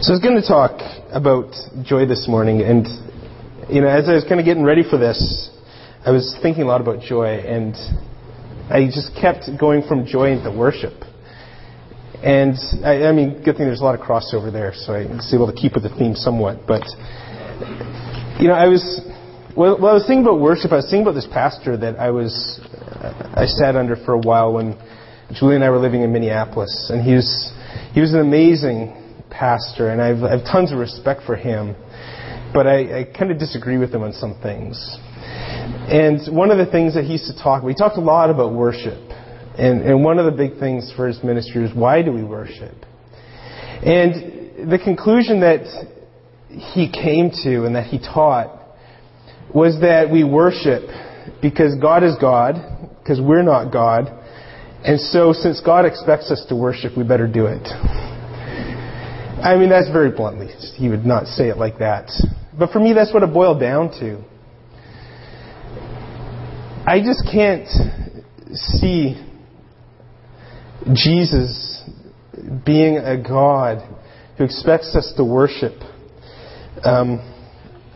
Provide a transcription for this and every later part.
So I was going to talk about joy this morning, and you know, as I was kind of getting ready for this, I was thinking a lot about joy, and I just kept going from joy into worship. And I, I mean, good thing there's a lot of crossover there, so I was able to keep with the theme somewhat. But you know, I was well, I was thinking about worship. I was thinking about this pastor that I was I sat under for a while when Julie and I were living in Minneapolis, and he was he was an amazing pastor, and I've, I have tons of respect for him, but I, I kind of disagree with him on some things. And one of the things that he used to talk he talked a lot about worship. And, and one of the big things for his ministry is why do we worship? And the conclusion that he came to and that he taught was that we worship because God is God, because we're not God. And so, since God expects us to worship, we better do it. I mean, that's very bluntly. He would not say it like that. But for me, that's what it boiled down to. I just can't see Jesus being a God who expects us to worship um,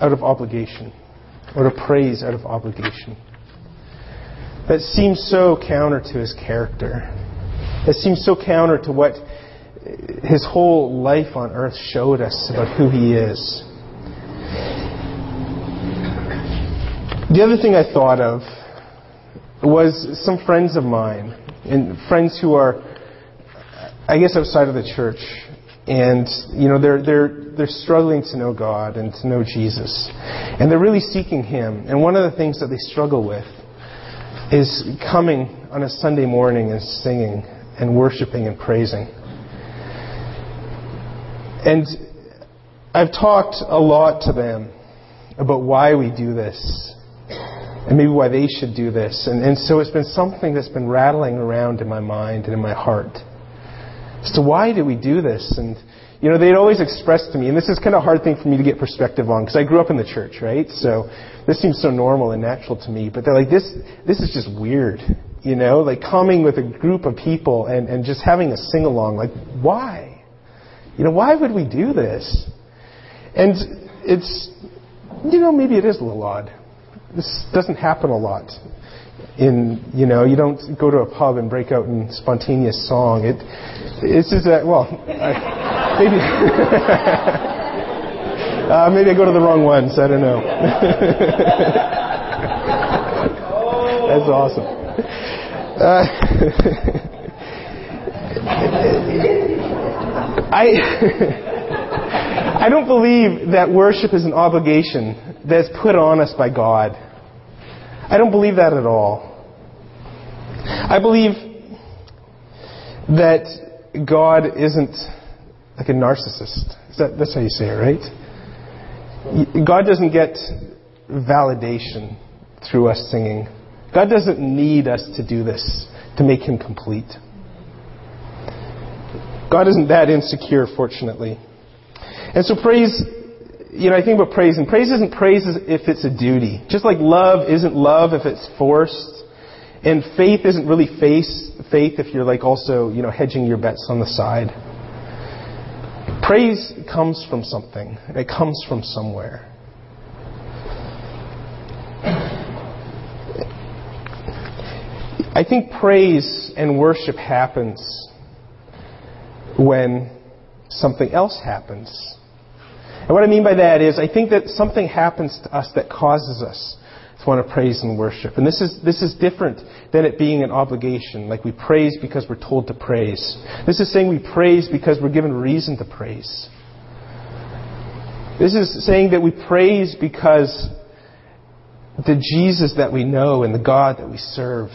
out of obligation, or to praise out of obligation. That seems so counter to his character. That seems so counter to what his whole life on earth showed us about who he is. The other thing I thought of was some friends of mine, and friends who are, I guess, outside of the church, and you know they're they're they're struggling to know God and to know Jesus, and they're really seeking Him. And one of the things that they struggle with is coming on a Sunday morning and singing and worshiping and praising. And I've talked a lot to them about why we do this and maybe why they should do this. And, and so it's been something that's been rattling around in my mind and in my heart as to why do we do this. And, you know, they'd always expressed to me, and this is kind of a hard thing for me to get perspective on because I grew up in the church, right? So this seems so normal and natural to me. But they're like, this, this is just weird. You know, like coming with a group of people and, and just having a sing along. Like, why? You know, why would we do this? And it's, you know, maybe it is a little odd. This doesn't happen a lot. In, you know, you don't go to a pub and break out in spontaneous song. It, it's just that, well, I, maybe, uh, maybe I go to the wrong ones. I don't know. That's awesome. Uh, I, I don't believe that worship is an obligation that's put on us by God. I don't believe that at all. I believe that God isn't like a narcissist. That, that's how you say it, right? God doesn't get validation through us singing. God doesn't need us to do this to make him complete. God isn't that insecure, fortunately. And so praise, you know, I think about praise, and praise isn't praise if it's a duty. Just like love isn't love if it's forced. And faith isn't really faith, faith if you're like also, you know, hedging your bets on the side. Praise comes from something. It comes from somewhere. I think praise and worship happens when something else happens. And what I mean by that is, I think that something happens to us that causes us to want to praise and worship. And this is, this is different than it being an obligation, like we praise because we're told to praise. This is saying we praise because we're given reason to praise. This is saying that we praise because the Jesus that we know and the God that we serve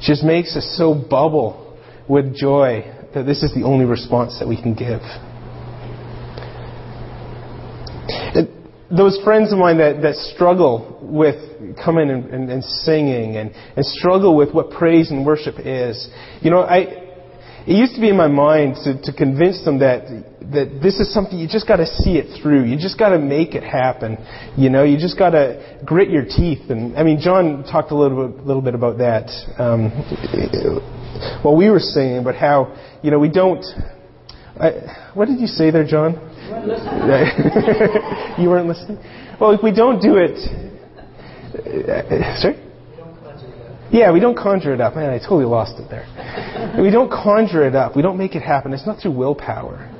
just makes us so bubble with joy that this is the only response that we can give. And those friends of mine that, that struggle with coming and, and, and singing and, and struggle with what praise and worship is, you know, I, it used to be in my mind to, to convince them that that this is something you just got to see it through. You just got to make it happen. You know, you just got to grit your teeth. And I mean, John talked a little bit, little bit about that um, while we were saying, but how you know we don't I, what did you say there, John? you weren't listening. Well, if we don't do it, uh, sorry. Yeah, we don't conjure it up. Man, I totally lost it there. we don't conjure it up. We don't make it happen. It's not through willpower.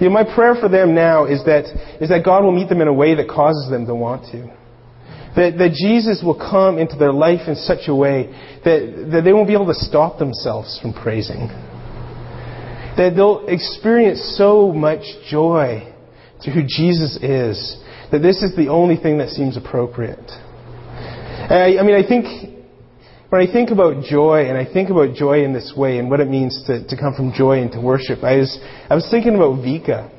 You know, my prayer for them now is that is that God will meet them in a way that causes them to want to. That, that Jesus will come into their life in such a way that, that they won't be able to stop themselves from praising. That they'll experience so much joy to who Jesus is that this is the only thing that seems appropriate. I, I mean, I think when I think about joy, and I think about joy in this way and what it means to, to come from joy into worship, I was, I was thinking about Vika.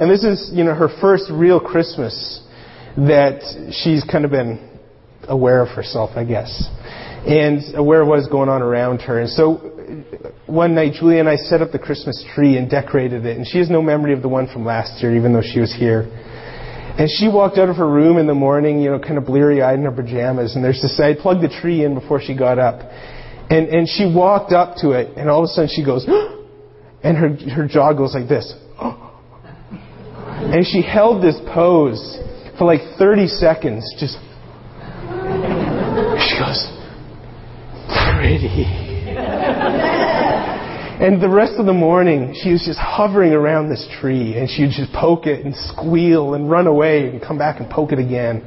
And this is, you know, her first real Christmas that she's kind of been aware of herself, I guess, and aware of what is going on around her. And so one night, Julia and I set up the Christmas tree and decorated it, and she has no memory of the one from last year, even though she was here. And she walked out of her room in the morning, you know, kind of bleary eyed in her pajamas. And there's this, I plugged the tree in before she got up. And, and she walked up to it, and all of a sudden she goes, and her, her jaw goes like this. And she held this pose for like 30 seconds, just. She goes, pretty. And the rest of the morning, she was just hovering around this tree, and she would just poke it and squeal and run away and come back and poke it again.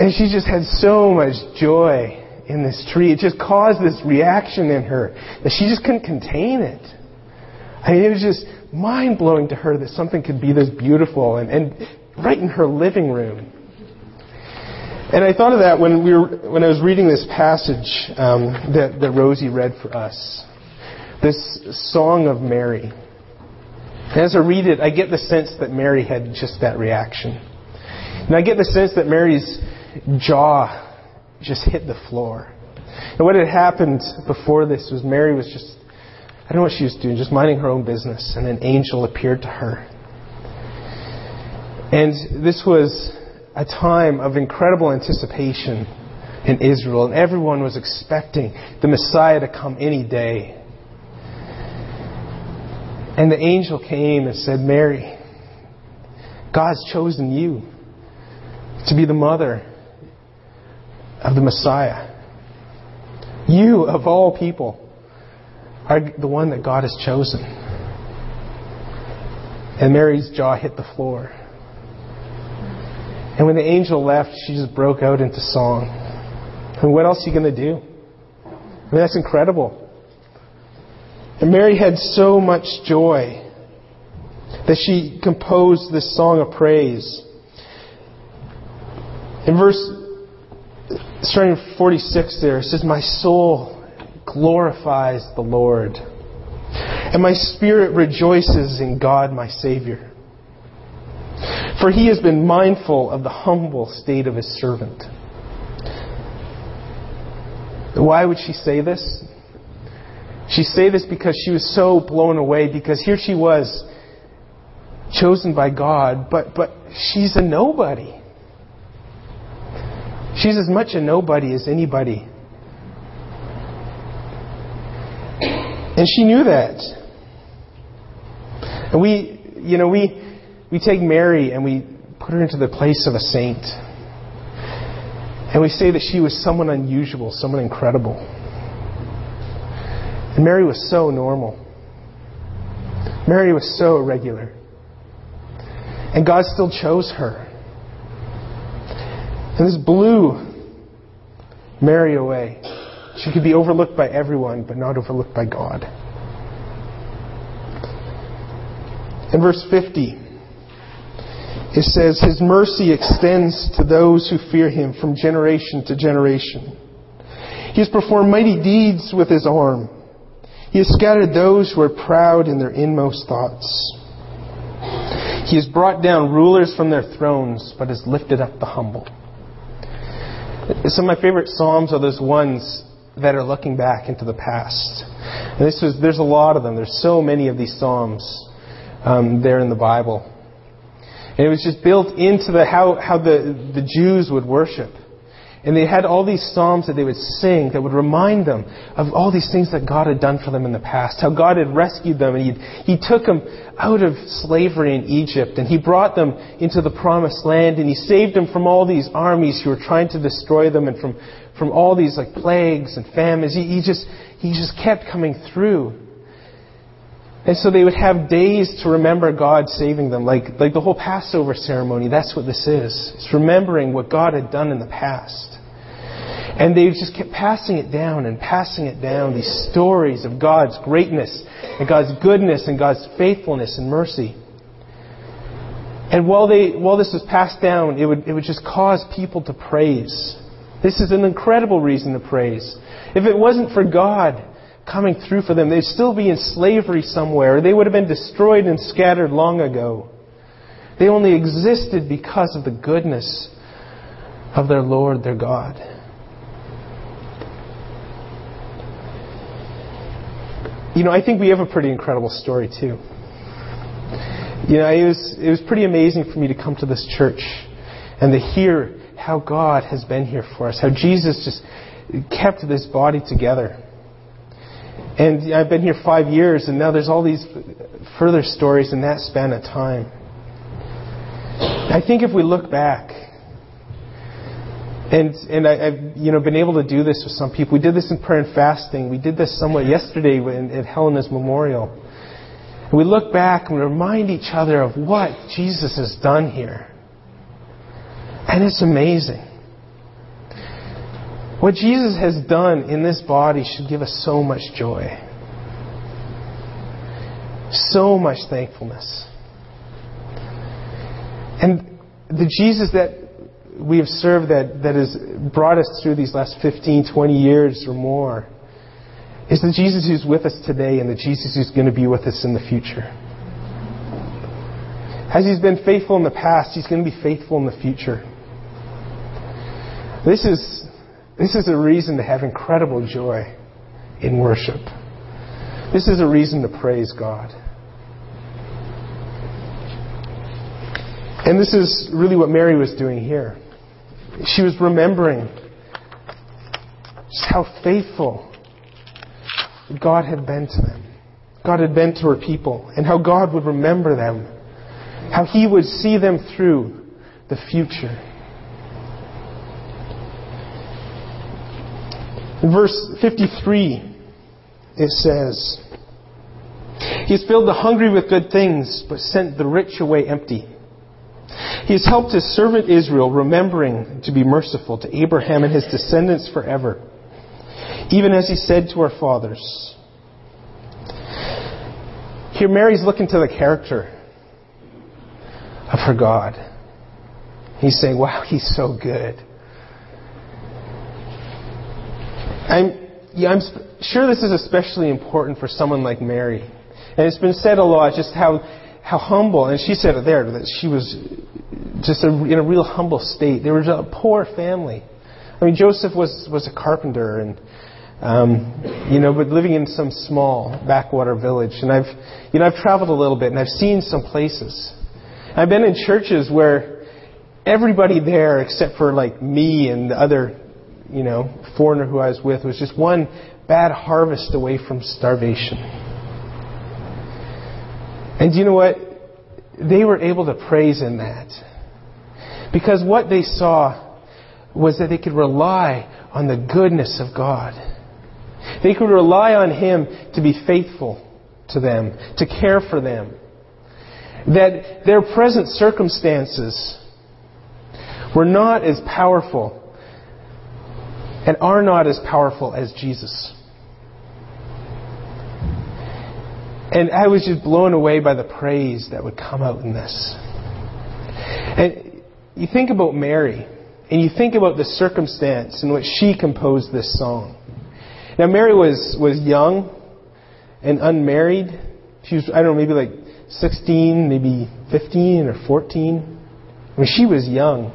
And she just had so much joy in this tree. It just caused this reaction in her that she just couldn't contain it. I mean, it was just mind blowing to her that something could be this beautiful and, and right in her living room. And I thought of that when we were when I was reading this passage um, that that Rosie read for us this Song of Mary. And as I read it, I get the sense that Mary had just that reaction. And I get the sense that Mary's jaw just hit the floor. And what had happened before this was Mary was just, I don't know what she was doing, just minding her own business, and an angel appeared to her. And this was a time of incredible anticipation in Israel, and everyone was expecting the Messiah to come any day. And the angel came and said, Mary, God's chosen you to be the mother of the Messiah. You, of all people, are the one that God has chosen. And Mary's jaw hit the floor. And when the angel left, she just broke out into song. And what else are you going to do? I mean, that's incredible. And Mary had so much joy that she composed this song of praise. In verse, starting 46 there, it says, My soul glorifies the Lord, and my spirit rejoices in God my Savior. For he has been mindful of the humble state of his servant. Why would she say this? She say this because she was so blown away because here she was chosen by God, but but she's a nobody. She's as much a nobody as anybody. And she knew that. And we, you know, we we take Mary and we put her into the place of a saint. And we say that she was someone unusual, someone incredible. And Mary was so normal. Mary was so regular. And God still chose her. And this blew Mary away. She could be overlooked by everyone, but not overlooked by God. In verse 50, it says, His mercy extends to those who fear Him from generation to generation. He has performed mighty deeds with His arm. He has scattered those who are proud in their inmost thoughts. He has brought down rulers from their thrones, but has lifted up the humble. Some of my favorite psalms are those ones that are looking back into the past. And this was, there's a lot of them. There's so many of these psalms um, there in the Bible. And it was just built into the how, how the, the Jews would worship. And they had all these psalms that they would sing that would remind them of all these things that God had done for them in the past. How God had rescued them and He, he took them out of slavery in Egypt and He brought them into the promised land and He saved them from all these armies who were trying to destroy them and from, from all these like plagues and famines. He, he just, He just kept coming through. And so they would have days to remember God saving them, like, like the whole Passover ceremony. That's what this is. It's remembering what God had done in the past. And they just kept passing it down and passing it down, these stories of God's greatness and God's goodness and God's faithfulness and mercy. And while, they, while this was passed down, it would, it would just cause people to praise. This is an incredible reason to praise. If it wasn't for God, coming through for them. They'd still be in slavery somewhere. They would have been destroyed and scattered long ago. They only existed because of the goodness of their Lord, their God. You know, I think we have a pretty incredible story too. You know, it was, it was pretty amazing for me to come to this church and to hear how God has been here for us, how Jesus just kept this body together. And I've been here five years, and now there's all these further stories in that span of time. I think if we look back, and and I, have you know been able to do this with some people. We did this in prayer and fasting. We did this somewhat yesterday at Helena's memorial. And we look back and we remind each other of what Jesus has done here, and it's amazing. What Jesus has done in this body should give us so much joy, so much thankfulness. And the Jesus that we have served that, that has brought us through these last 15, 20 years or more is the Jesus who's with us today and the Jesus who's going to be with us in the future. As he's been faithful in the past, he's going to be faithful in the future. This is this is a reason to have incredible joy in worship. This is a reason to praise God. And this is really what Mary was doing here. She was remembering just how faithful God had been to them. God had been to her people, and how God would remember them. How He would see them through the future. Verse 53, it says, He has filled the hungry with good things, but sent the rich away empty. He has helped his servant Israel, remembering to be merciful to Abraham and his descendants forever, even as he said to our fathers. Here, Mary's looking to the character of her God. He's saying, Wow, he's so good. I'm, yeah, I'm sure this is especially important for someone like Mary. And it's been said a lot just how, how humble, and she said it there, that she was just a, in a real humble state. They were a poor family. I mean, Joseph was, was a carpenter and, um, you know, but living in some small backwater village. And I've, you know, I've traveled a little bit and I've seen some places. I've been in churches where everybody there, except for like me and the other you know, foreigner who I was with was just one bad harvest away from starvation. And you know what? They were able to praise in that. Because what they saw was that they could rely on the goodness of God. They could rely on Him to be faithful to them, to care for them. That their present circumstances were not as powerful and are not as powerful as Jesus. And I was just blown away by the praise that would come out in this. And you think about Mary, and you think about the circumstance in which she composed this song. Now, Mary was, was young and unmarried. She was, I don't know, maybe like 16, maybe 15 or 14. I mean, she was young.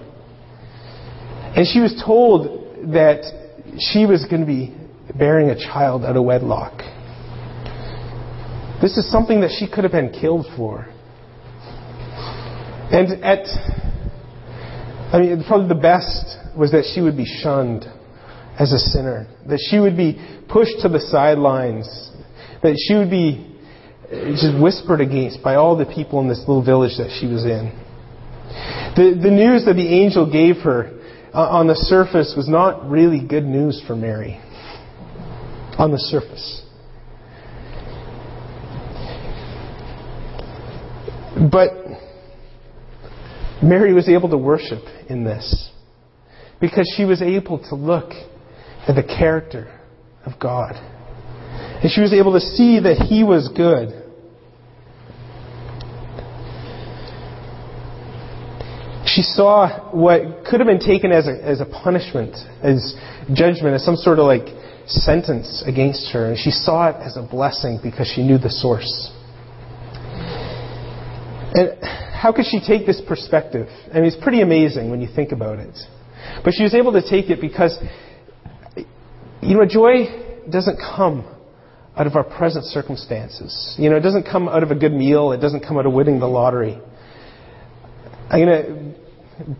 And she was told that she was going to be bearing a child out of wedlock. This is something that she could have been killed for. And at, I mean, probably the best was that she would be shunned as a sinner, that she would be pushed to the sidelines, that she would be eh, just whispered against by all the people in this little village that she was in. The, the news that the angel gave her Uh, on the surface was not really good news for Mary. On the surface. But Mary was able to worship in this because she was able to look at the character of God. And she was able to see that He was good. She saw what could have been taken as a, as a punishment, as judgment, as some sort of like sentence against her. And she saw it as a blessing because she knew the source. And how could she take this perspective? I mean, it's pretty amazing when you think about it. But she was able to take it because, you know, joy doesn't come out of our present circumstances. You know, it doesn't come out of a good meal. It doesn't come out of winning the lottery. I'm going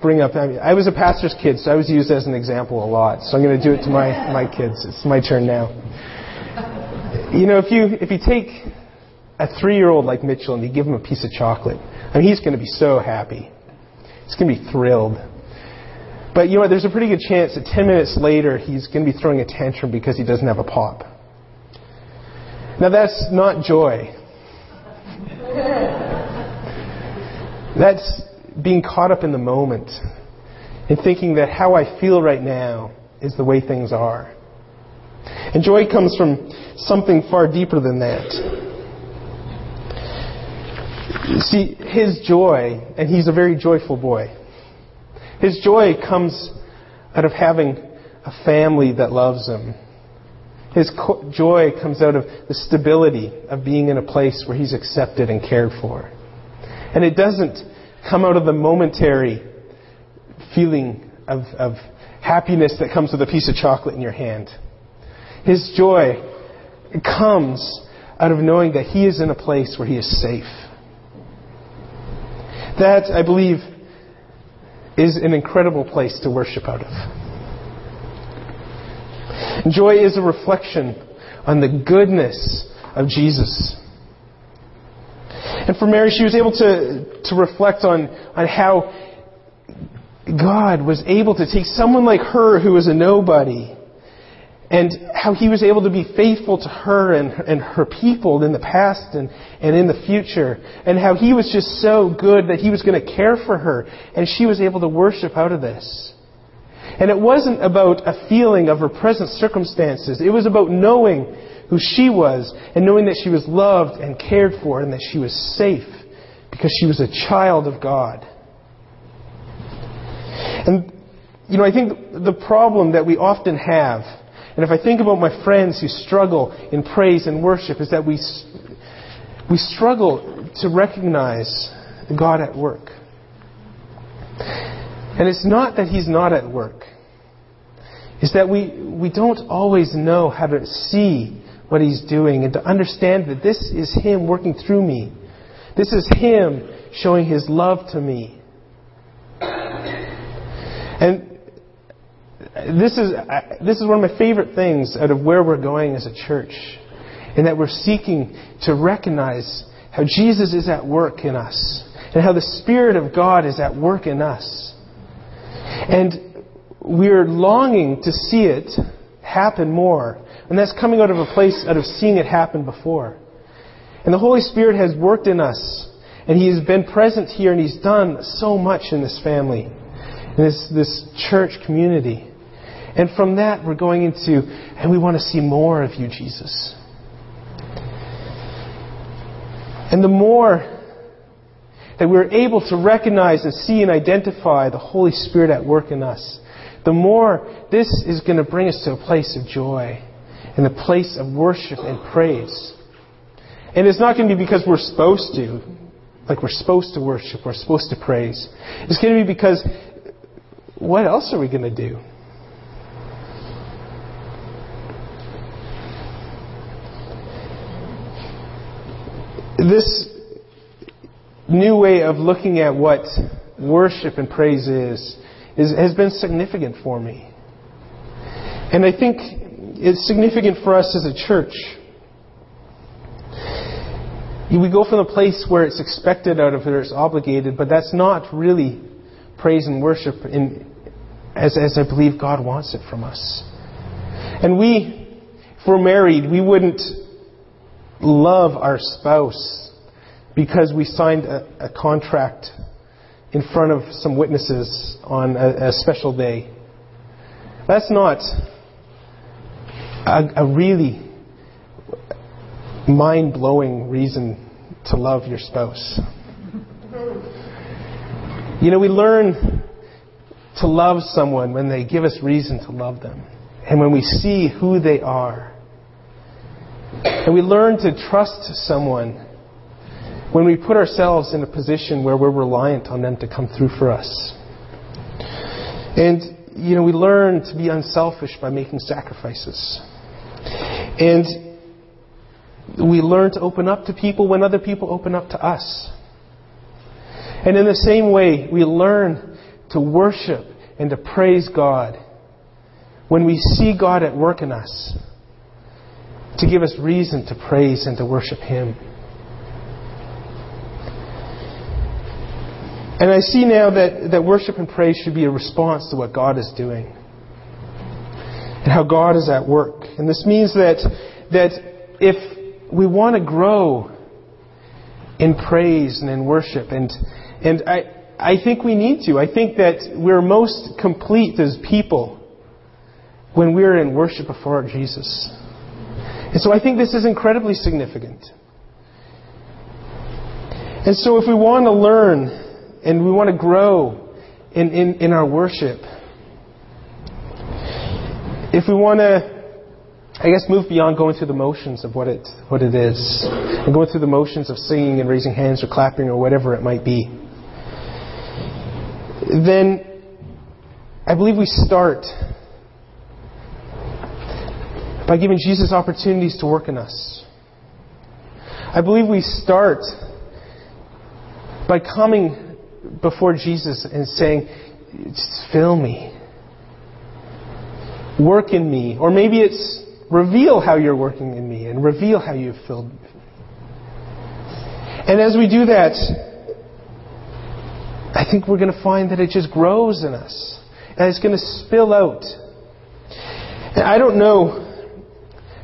bring up, I, mean, I was a pastor's kid, so I was used as an example a lot. So I'm going to do it to my, my kids. It's my turn now. You know, if you, if you take a three year old like Mitchell and you give him a piece of chocolate, I mean, he's going to be so happy. He's going to be thrilled. But you know? There's a pretty good chance that 10 minutes later he's going to be throwing a tantrum because he doesn't have a pop. Now that's not joy. That's being caught up in the moment and thinking that how I feel right now is the way things are. And joy comes from something far deeper than that. See, his joy, and he's a very joyful boy, his joy comes out of having a family that loves him. His joy comes out of the stability of being in a place where he's accepted and cared for. And it doesn't come out of the momentary feeling of, of happiness that comes with a piece of chocolate in your hand. His joy comes out of knowing that he is in a place where he is safe that, I believe, is an incredible place to worship out of. Joy is a reflection on the goodness of Jesus. And for Mary, she was able to, to reflect on, on how God was able to take someone like her who was a nobody and how he was able to be faithful to her and, and her people in the past and, and in the future, and how he was just so good that he was going to care for her, and she was able to worship out of this. And it wasn't about a feeling of her present circumstances, it was about knowing who she was and knowing that she was loved and cared for and that she was safe because she was a child of God. And, you know, I think the problem that we often have and if I think about my friends who struggle in praise and worship, is that we, we struggle to recognize God at work. And it's not that He's not at work. It's that we, we don't always know how to see what He's doing and to understand that this is Him working through me. This is Him showing His love to me. And this is, this is one of my favorite things out of where we're going as a church, in that we're seeking to recognize how Jesus is at work in us, and how the Spirit of God is at work in us. And we're longing to see it happen more. And that's coming out of a place out of seeing it happen before. And the Holy Spirit has worked in us. And He has been present here and He's done so much in this family, in this, this church community. And from that, we're going into, and we want to see more of you, Jesus. And the more that we're able to recognize and see and identify the Holy Spirit at work in us, the more this is going to bring us to a place of joy and the place of worship and praise. And it's not going to be because we're supposed to, like we're supposed to worship, we're supposed to praise. It's going to be because what else are we going to do? this new way of looking at what worship and praise is is, has been significant for me. And I think it's significant for us as a church. We go from the place where it's expected out of it or it's obligated, but that's not really praise and worship in, as, as I believe God wants it from us. And we, if we're married, we wouldn't love our spouse because we signed a, a contract in front of some witnesses on a, a special day. That's not a, a really mind blowing reason to love your spouse. You know, we learn to love someone when they give us reason to love them and when we see who they are. And we learn to trust someone when we put ourselves in a position where we're reliant on them to come through for us. And, you know, we learn to be unselfish by making sacrifices. And we learn to open up to people when other people open up to us. And in the same way, we learn to worship and to praise God when we see God at work in us to give us reason to praise and to worship Him. And I see now that, that worship and praise should be a response to what God is doing and how God is at work. And this means that, that if we want to grow in praise and in worship, and, and I, I think we need to. I think that we're most complete as people when we're in worship before Jesus. And so I think this is incredibly significant. And so if we want to learn and we want to grow in, in, in our worship, if we want to, I guess, move beyond going through the motions of what it, what it is, and going through the motions of singing and raising hands or clapping or whatever it might be, then I believe we start by giving Jesus opportunities to work in us. I believe we start by coming before Jesus and saying, just fill me. Work in me. Or maybe it's reveal how you're working in me and reveal how you've filled me. And as we do that, I think we're going to find that it just grows in us. And it's going to spill out. And I don't know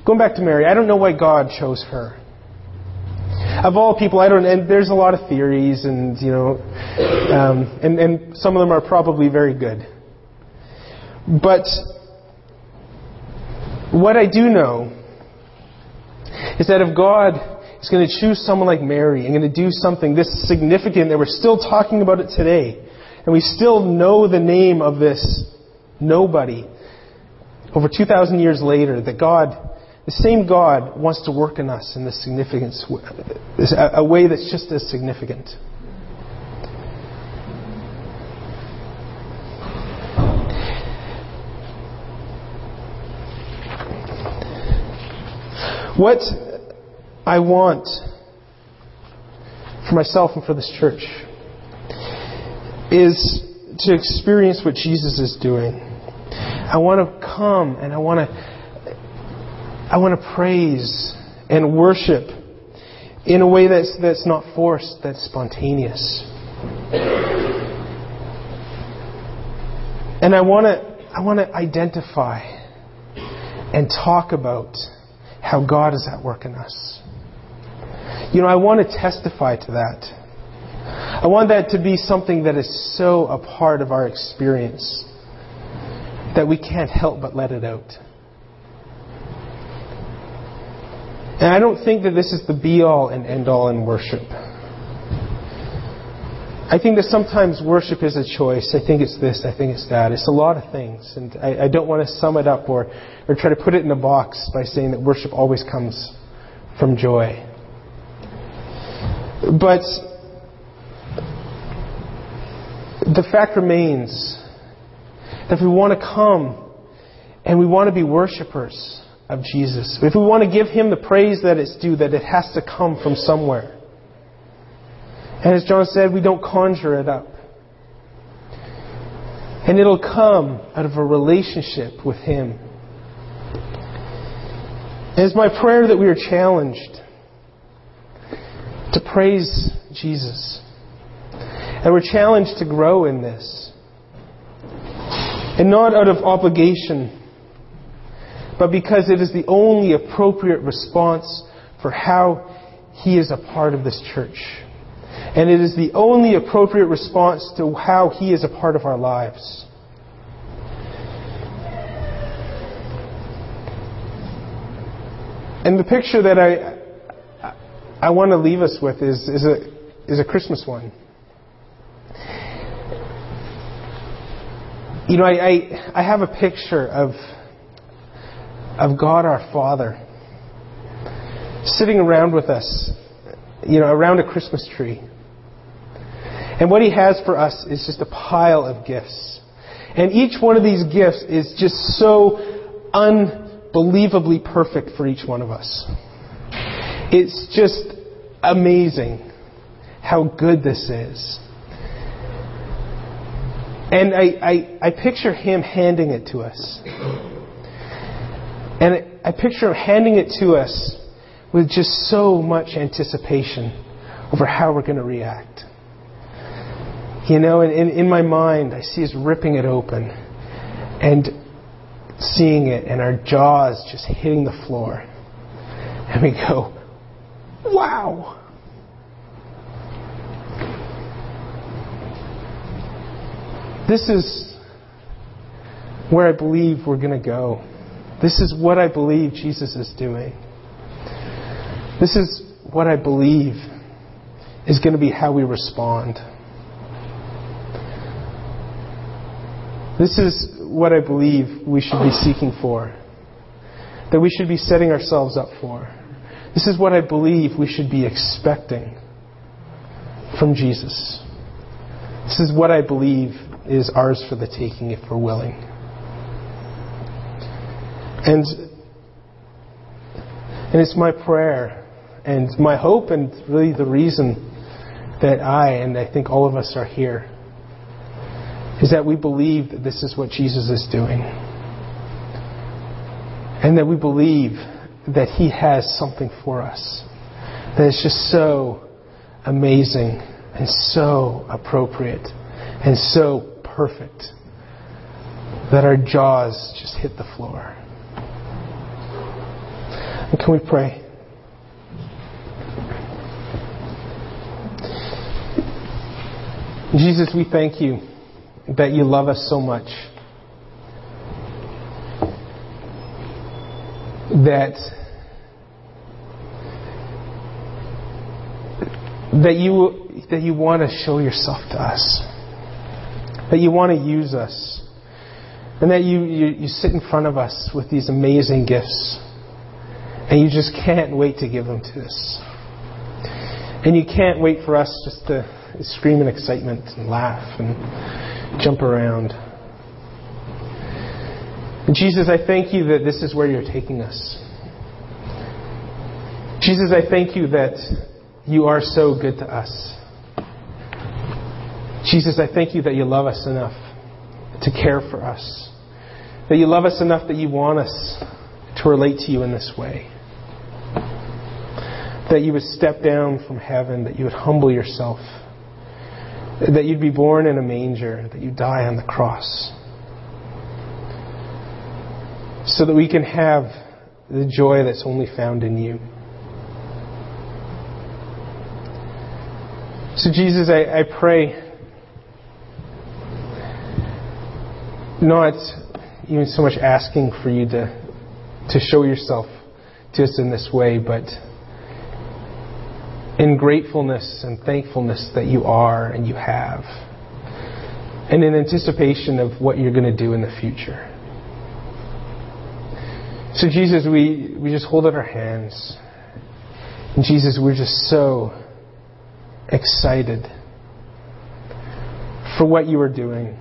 Going back to Mary, I don't know why God chose her. Of all people, I don't, and there's a lot of theories, and you know, um, and, and some of them are probably very good. But what I do know is that if God is going to choose someone like Mary and going to do something this significant that we're still talking about it today, and we still know the name of this nobody over 2,000 years later, that God the same God wants to work in us in this significance, a way that's just as significant. What I want for myself and for this church is to experience what Jesus is doing. I want to come and I want to I want to praise and worship in a way that's, that's not forced, that's spontaneous. And I want to, I want to identify and talk about how God is at work in us. You know, I want to testify to that. I want that to be something that is so a part of our experience that we can't help but let it out. And I don't think that this is the be all and end all in worship. I think that sometimes worship is a choice. I think it's this, I think it's that. It's a lot of things. And I, I don't want to sum it up or, or try to put it in a box by saying that worship always comes from joy. But the fact remains that if we want to come and we want to be worshippers, of Jesus. If we want to give him the praise that it's due, that it has to come from somewhere. And as John said, we don't conjure it up. And it'll come out of a relationship with Him. It's my prayer that we are challenged to praise Jesus. And we're challenged to grow in this. And not out of obligation, but because it is the only appropriate response for how He is a part of this church. And it is the only appropriate response to how He is a part of our lives. And the picture that I, I want to leave us with is, is, a, is a Christmas one. You know, I, I, I have a picture of, of God our Father sitting around with us, you know, around a Christmas tree. And what He has for us is just a pile of gifts. And each one of these gifts is just so unbelievably perfect for each one of us. It's just amazing how good this is. And I, I, I picture him handing it to us. And I picture him handing it to us with just so much anticipation over how we're going to react. You know, and in, in my mind, I see us ripping it open and seeing it, and our jaws just hitting the floor. And we go, wow! This is where I believe we're going to go. This is what I believe Jesus is doing. This is what I believe is going to be how we respond. This is what I believe we should be seeking for, that we should be setting ourselves up for. This is what I believe we should be expecting from Jesus. This is what I believe is ours for the taking if we're willing. And, and it's my prayer and my hope and really the reason that I and I think all of us are here is that we believe that this is what Jesus is doing. And that we believe that He has something for us that is just so amazing and so appropriate and so perfect that our jaws just hit the floor. And can we pray? Jesus, we thank you that you love us so much. That that you that you want to show yourself to us that you want to use us, and that you, you, you sit in front of us with these amazing gifts, and you just can't wait to give them to us. And you can't wait for us just to scream in excitement and laugh and jump around. Jesus, I thank you that this is where you're taking us. Jesus, I thank you that you are so good to us. Jesus, I thank you that you love us enough to care for us. That you love us enough that you want us to relate to you in this way. That you would step down from heaven, that you would humble yourself, that you'd be born in a manger, that you die on the cross. So that we can have the joy that's only found in you. So, Jesus, I, I pray not even so much asking for you to, to show yourself to us in this way, but in gratefulness and thankfulness that you are and you have, and in anticipation of what you're going to do in the future. So, Jesus, we, we just hold out our hands. And Jesus, we're just so excited for what you are doing.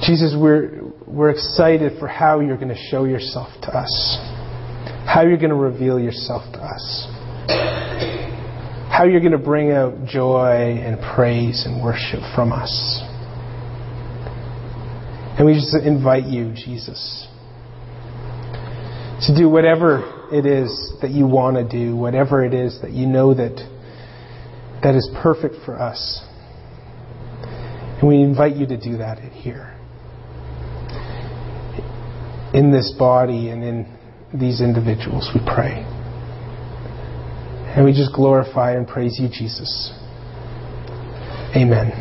Jesus, we're, we're excited for how you're going to show yourself to us, how you're going to reveal yourself to us, how you're going to bring out joy and praise and worship from us. And we just invite you, Jesus, to do whatever it is that you want to do, whatever it is that you know that that is perfect for us. And we invite you to do that here. In this body and in these individuals, we pray. And we just glorify and praise you, Jesus. Amen.